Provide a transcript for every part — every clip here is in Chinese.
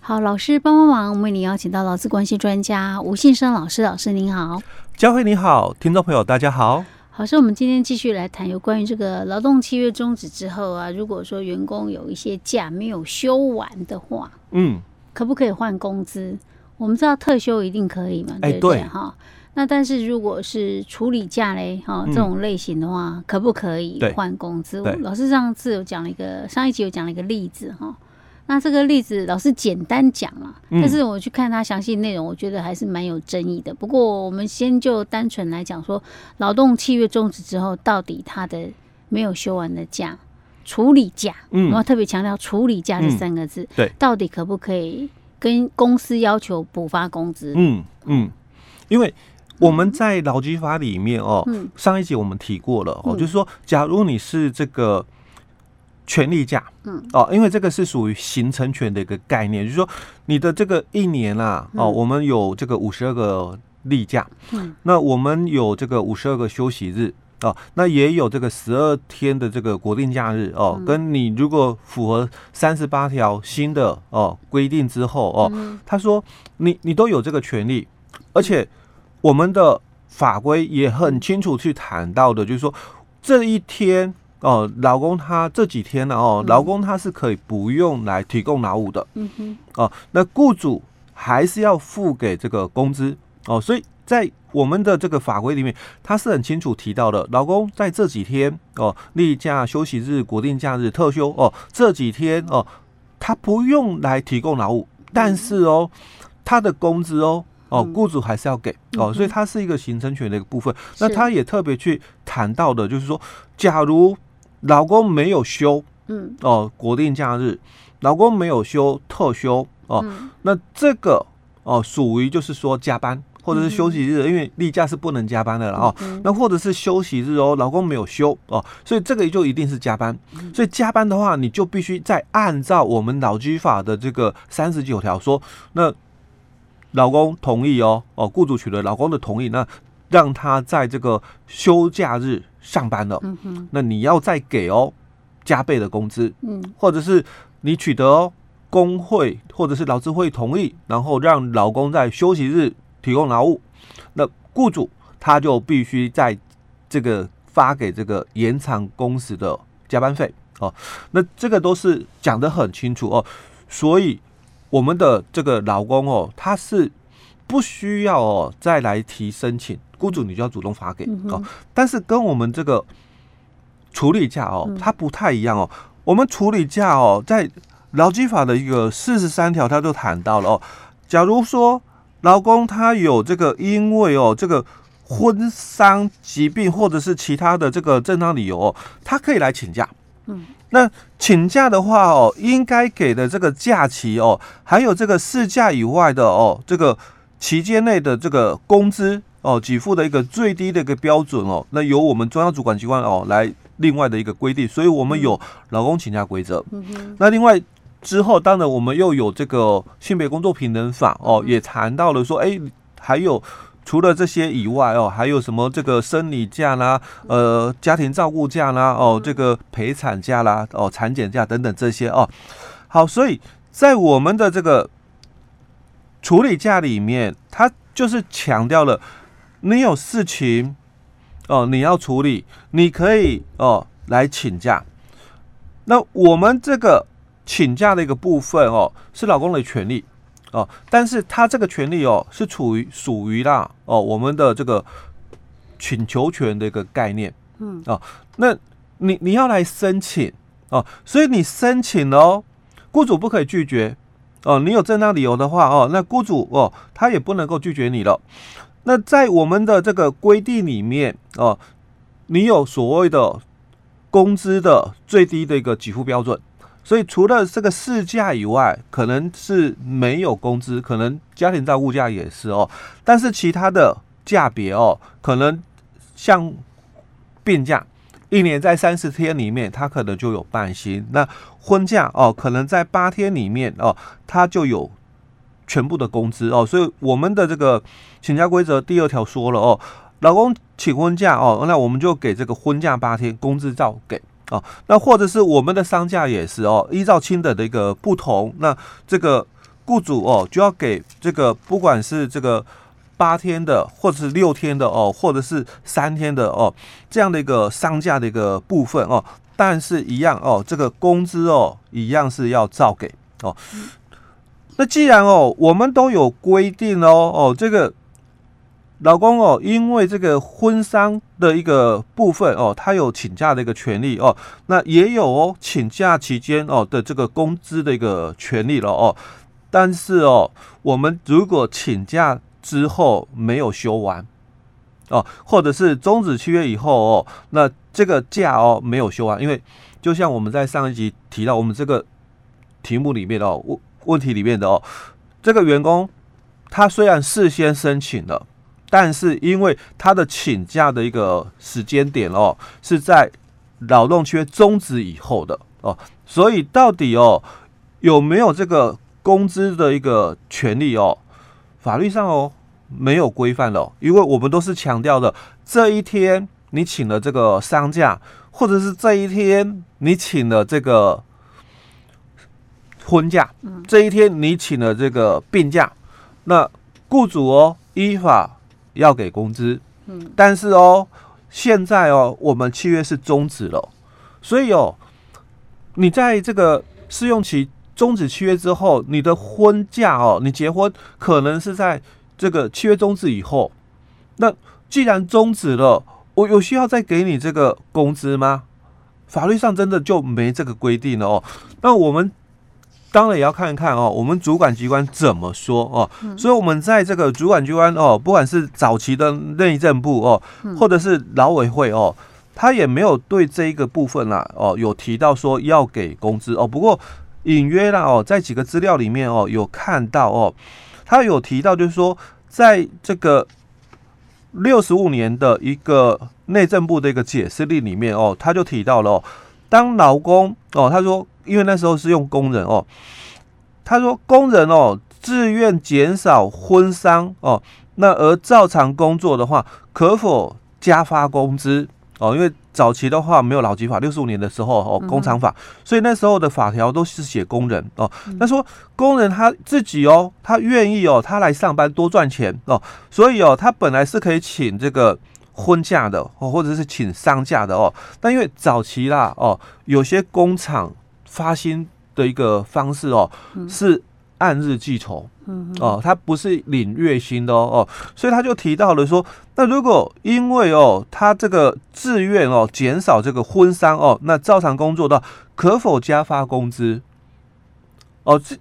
好，老师帮帮忙，我们为您邀请到劳资关系专家吴信生老师，老师您好，佳慧你好，听众朋友大家好。好，所以我们今天继续来谈有关于这个劳动契约终止之后啊，如果说员工有一些假没有休完的话，嗯，可不可以换工资？我们知道特休一定可以嘛，对不对？哈、欸，那但是如果是处理假嘞，哈，这种类型的话，嗯、可不可以换工资？老师上次有讲了一个，上一集有讲了一个例子哈。那这个例子老师简单讲了，但是我去看他详细内容，我觉得还是蛮有争议的。不过我们先就单纯来讲说，劳动契约终止之后，到底他的没有休完的假，处理假，嗯，我要特别强调处理假这三个字，对，到底可不可以跟公司要求补发工资？嗯嗯，因为我们在劳基法里面哦，上一集我们提过了哦，就是说，假如你是这个。权利假，嗯，哦，因为这个是属于形成权的一个概念，就是说你的这个一年啊，哦，我们有这个五十二个例假，嗯，那我们有这个五十二个休息日，哦，那也有这个十二天的这个国定假日，哦，跟你如果符合三十八条新的哦规定之后，哦，他说你你都有这个权利，而且我们的法规也很清楚去谈到的，就是说这一天。哦，劳工他这几天呢，哦，劳工他是可以不用来提供劳务的，嗯哼，哦，那雇主还是要付给这个工资，哦，所以在我们的这个法规里面，他是很清楚提到的，劳工在这几天，哦，例假、休息日、国定假日、特休，哦，这几天，哦，他不用来提供劳务，但是哦，他的工资哦。哦，雇主还是要给。哦，所以它是一个形成权的一个部分。那他也特别去谈到的，就是说，假如劳工没有休，嗯，哦，国定假日，老公没有休特休，哦，那这个哦属于就是说加班或者是休息日，因为例假是不能加班的了哦。那或者是休息日哦，老公没有休哦，所以这个就一定是加班。所以加班的话，你就必须再按照我们劳基法的这个三十九条说那。老公同意哦，哦，雇主取得老公的同意，那让他在这个休假日上班了，嗯，那你要再给哦加倍的工资，嗯，或者是你取得哦工会或者是劳资会同意，然后让劳工在休息日提供劳务，那雇主他就必须在这个发给这个延长工时的加班费哦，那这个都是讲得很清楚哦，所以。我们的这个劳工哦，他是不需要哦再来提申请，雇主你就要主动发给哦。但是跟我们这个处理价哦，它不太一样哦。我们处理价哦，在劳基法的一个四十三条，他就谈到了哦。假如说劳工他有这个因为哦这个婚丧疾病或者是其他的这个正当理由哦，他可以来请假。嗯。那请假的话哦，应该给的这个假期哦，还有这个事假以外的哦，这个期间内的这个工资哦，给付的一个最低的一个标准哦，那由我们中央主管机关哦来另外的一个规定，所以我们有劳工请假规则。那另外之后，当然我们又有这个性别工作平等法哦，也谈到了说，哎，还有。除了这些以外哦，还有什么这个生理假啦，呃，家庭照顾假啦，哦，这个陪产假啦，哦，产检假等等这些哦。好，所以在我们的这个处理假里面，它就是强调了，你有事情哦，你要处理，你可以哦来请假。那我们这个请假的一个部分哦，是老公的权利。哦，但是他这个权利哦，是处于属于啦哦，我们的这个请求权的一个概念，嗯哦，那你你要来申请哦，所以你申请哦，雇主不可以拒绝哦，你有正当理由的话哦，那雇主哦，他也不能够拒绝你了。那在我们的这个规定里面哦，你有所谓的工资的最低的一个给付标准。所以除了这个事假以外，可能是没有工资，可能家庭照顾假也是哦。但是其他的价别哦，可能像病假，一年在三十天里面，他可能就有半薪。那婚假哦，可能在八天里面哦，他就有全部的工资哦。所以我们的这个请假规则第二条说了哦，老公请婚假哦，那我们就给这个婚假八天，工资照给。哦，那或者是我们的丧假也是哦，依照亲等的一个不同，那这个雇主哦就要给这个不管是这个八天的，或者是六天的哦，或者是三天的哦，这样的一个丧假的一个部分哦，但是一样哦，这个工资哦一样是要照给哦。那既然哦我们都有规定哦哦这个。老公哦，因为这个婚丧的一个部分哦，他有请假的一个权利哦，那也有哦，请假期间哦的这个工资的一个权利了哦。但是哦，我们如果请假之后没有休完哦，或者是终止契约以后哦，那这个假哦没有休完，因为就像我们在上一集提到我们这个题目里面哦问问题里面的哦，这个员工他虽然事先申请了。但是因为他的请假的一个时间点哦，是在劳动缺终止以后的哦，所以到底哦有没有这个工资的一个权利哦？法律上哦没有规范了，因为我们都是强调的，这一天你请了这个丧假，或者是这一天你请了这个婚假，这一天你请了这个病假，那雇主哦依法。要给工资，嗯，但是哦，现在哦，我们契约是终止了，所以哦，你在这个试用期终止契约之后，你的婚假哦，你结婚可能是在这个契约终止以后，那既然终止了，我有需要再给你这个工资吗？法律上真的就没这个规定了哦，那我们。当然也要看一看哦，我们主管机关怎么说哦。所以，我们在这个主管机关哦，不管是早期的内政部哦，或者是劳委会哦，他也没有对这一个部分啦哦，有提到说要给工资哦。不过隐约啦哦，在几个资料里面哦，有看到哦，他有提到就是说，在这个六十五年的一个内政部的一个解释令里面哦，他就提到了哦，当劳工哦，他说。因为那时候是用工人哦，他说工人哦自愿减少婚丧哦，那而照常工作的话，可否加发工资哦？因为早期的话没有劳基法，六十五年的时候哦，工厂法，所以那时候的法条都是写工人哦。他说工人他自己哦，他愿意哦，他来上班多赚钱哦，所以哦，他本来是可以请这个婚假的哦，或者是请丧假的哦，但因为早期啦哦，有些工厂。发薪的一个方式哦，是按日计酬，哦，他不是领月薪的哦，哦，所以他就提到了说，那如果因为哦，他这个自愿哦减少这个婚丧哦，那照常工作的可否加发工资？哦，这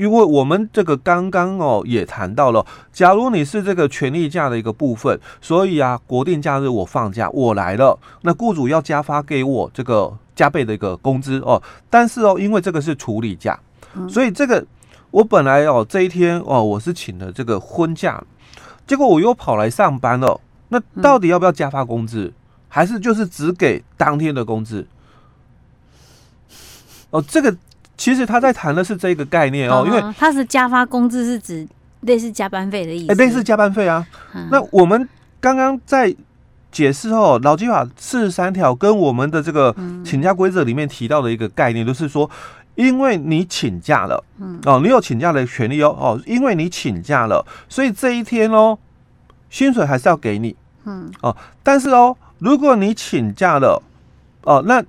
因为我们这个刚刚哦也谈到了，假如你是这个权利假的一个部分，所以啊国定假日我放假我来了，那雇主要加发给我这个。加倍的一个工资哦，但是哦，因为这个是处理假，所以这个我本来哦这一天哦我是请了这个婚假，结果我又跑来上班了，那到底要不要加发工资，还是就是只给当天的工资？哦，这个其实他在谈的是这个概念哦，因为他是加发工资是指类似加班费的意思，类似加班费啊。那我们刚刚在。解释哦，劳基法四十三条跟我们的这个请假规则里面提到的一个概念，就是说，因为你请假了，嗯哦，你有请假的权利哦，哦，因为你请假了，所以这一天哦，薪水还是要给你，嗯，哦，但是哦，如果你请假了，哦，那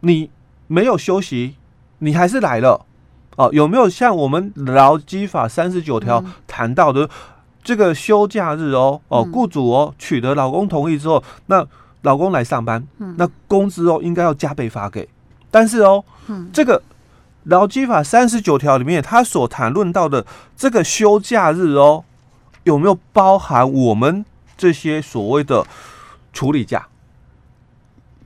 你没有休息，你还是来了，哦，有没有像我们劳基法三十九条谈到的？这个休假日哦哦，雇主哦取得老公同意之后，那老公来上班，那工资哦应该要加倍发给。但是哦，这个劳基法三十九条里面，他所谈论到的这个休假日哦，有没有包含我们这些所谓的处理假？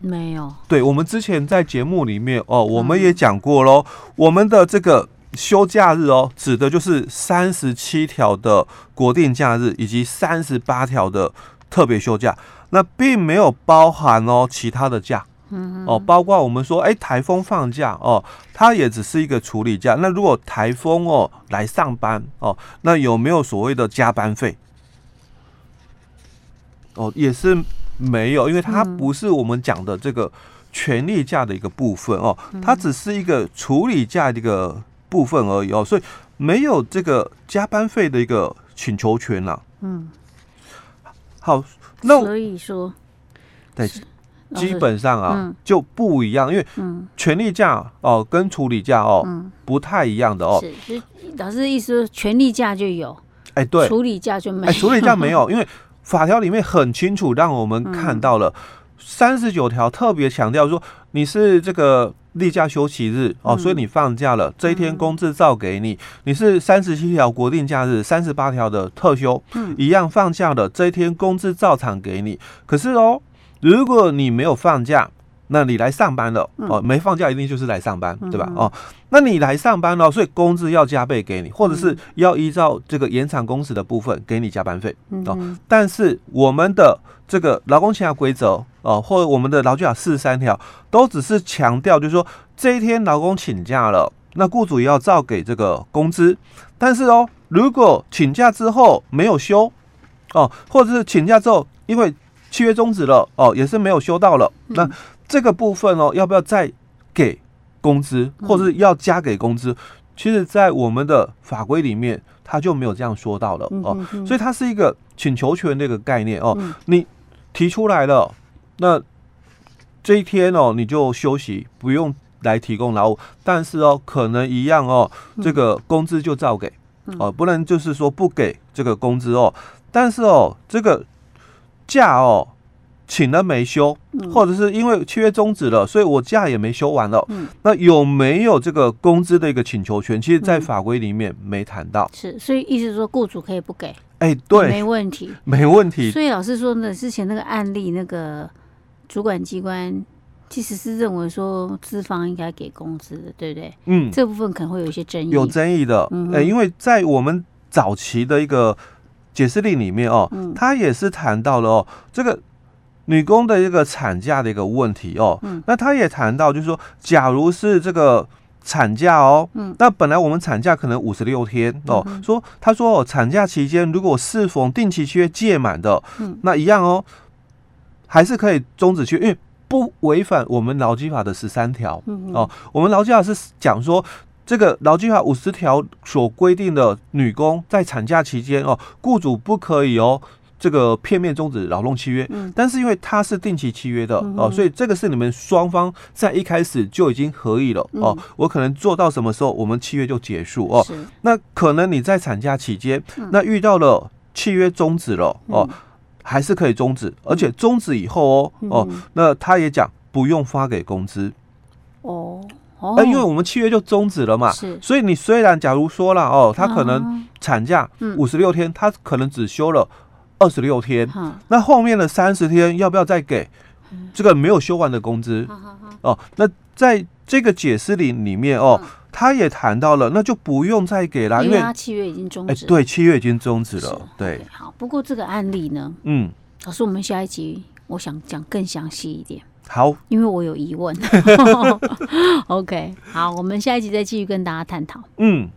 没有。对，我们之前在节目里面哦，我们也讲过喽，我们的这个。休假日哦，指的就是三十七条的国定假日以及三十八条的特别休假，那并没有包含哦其他的假，嗯哦，包括我们说哎台风放假哦，它也只是一个处理假。那如果台风哦来上班哦，那有没有所谓的加班费？哦，也是没有，因为它不是我们讲的这个权利价的一个部分哦，它只是一个处理价的一个。部分而已哦，所以没有这个加班费的一个请求权了。嗯，好，那所以说，对，基本上啊、嗯、就不一样，因为权利价哦、呃、跟处理价哦、嗯、不太一样的哦。是，老师的意思说权利价就有，哎、欸，对，处理价就没有，哎、欸，处理价没有，因为法条里面很清楚让我们看到了三十九条特别强调说你是这个。例假休息日哦，所以你放假了，嗯、这一天工资照给你。你是三十七条国定假日，三十八条的特休，嗯，一样放假了，这一天工资照常给你。可是哦，如果你没有放假，那你来上班了哦，没放假一定就是来上班，对吧？哦，那你来上班了，所以工资要加倍给你，或者是要依照这个延长工时的部分给你加班费哦。但是我们的这个劳工请假规则哦，或者我们的劳基法四十三条，都只是强调，就是说这一天劳工请假了，那雇主也要照给这个工资。但是哦，如果请假之后没有休哦，或者是请假之后因为契约终止了哦，也是没有休到了，那这个部分哦，要不要再给工资，或者是要加给工资？其实，在我们的法规里面，他就没有这样说到了哦，所以它是一个请求权的一个概念哦，你。提出来了，那这一天哦，你就休息，不用来提供劳务。但是哦，可能一样哦，这个工资就照给哦，不能就是说不给这个工资哦。但是哦，这个假哦，请了没休，或者是因为契约终止了，所以我假也没休完了。嗯那有没有这个工资的一个请求权？其实，在法规里面没谈到。是，所以意思说，雇主可以不给。哎、欸，对，没问题，没问题。所以老师说呢，之前那个案例，那个主管机关其实是认为说资方应该给工资的，对不对？嗯，这部分可能会有一些争议，有争议的。嗯，哎，因为在我们早期的一个解释令里面哦，嗯、他也是谈到了哦，这个女工的一个产假的一个问题哦。嗯，那他也谈到，就是说，假如是这个。产假哦，嗯，那本来我们产假可能五十六天哦，嗯、说他说哦，产假期间如果适逢定期契约届满的，嗯，那一样哦，还是可以终止契约，因为不违反我们劳基法的十三条，嗯，哦，我们劳基法是讲说这个劳基法五十条所规定的女工在产假期间哦，雇主不可以哦。这个片面终止劳动契约，嗯、但是因为它是定期契约的、哦，所以这个是你们双方在一开始就已经合意了、嗯、哦。我可能做到什么时候，我们契约就结束哦。是。那可能你在产假期间，嗯、那遇到了契约终止了哦，嗯、还是可以终止，而且终止以后哦、嗯、哦，那他也讲不用发给工资哦。那，因为我们契约就终止了嘛，是。所以你虽然假如说了哦，他可能产假五十六天，他可能只休了。二十六天，那后面的三十天要不要再给这个没有休完的工资？哦，那在这个解释里里面哦，他也谈到了，那就不用再给了，因为他契约已经终止。哎，对，契约已经终止了。对，好。不过这个案例呢，嗯，老师，我们下一集我想讲更详细一点。好，因为我有疑问。OK，好，我们下一集再继续跟大家探讨。嗯。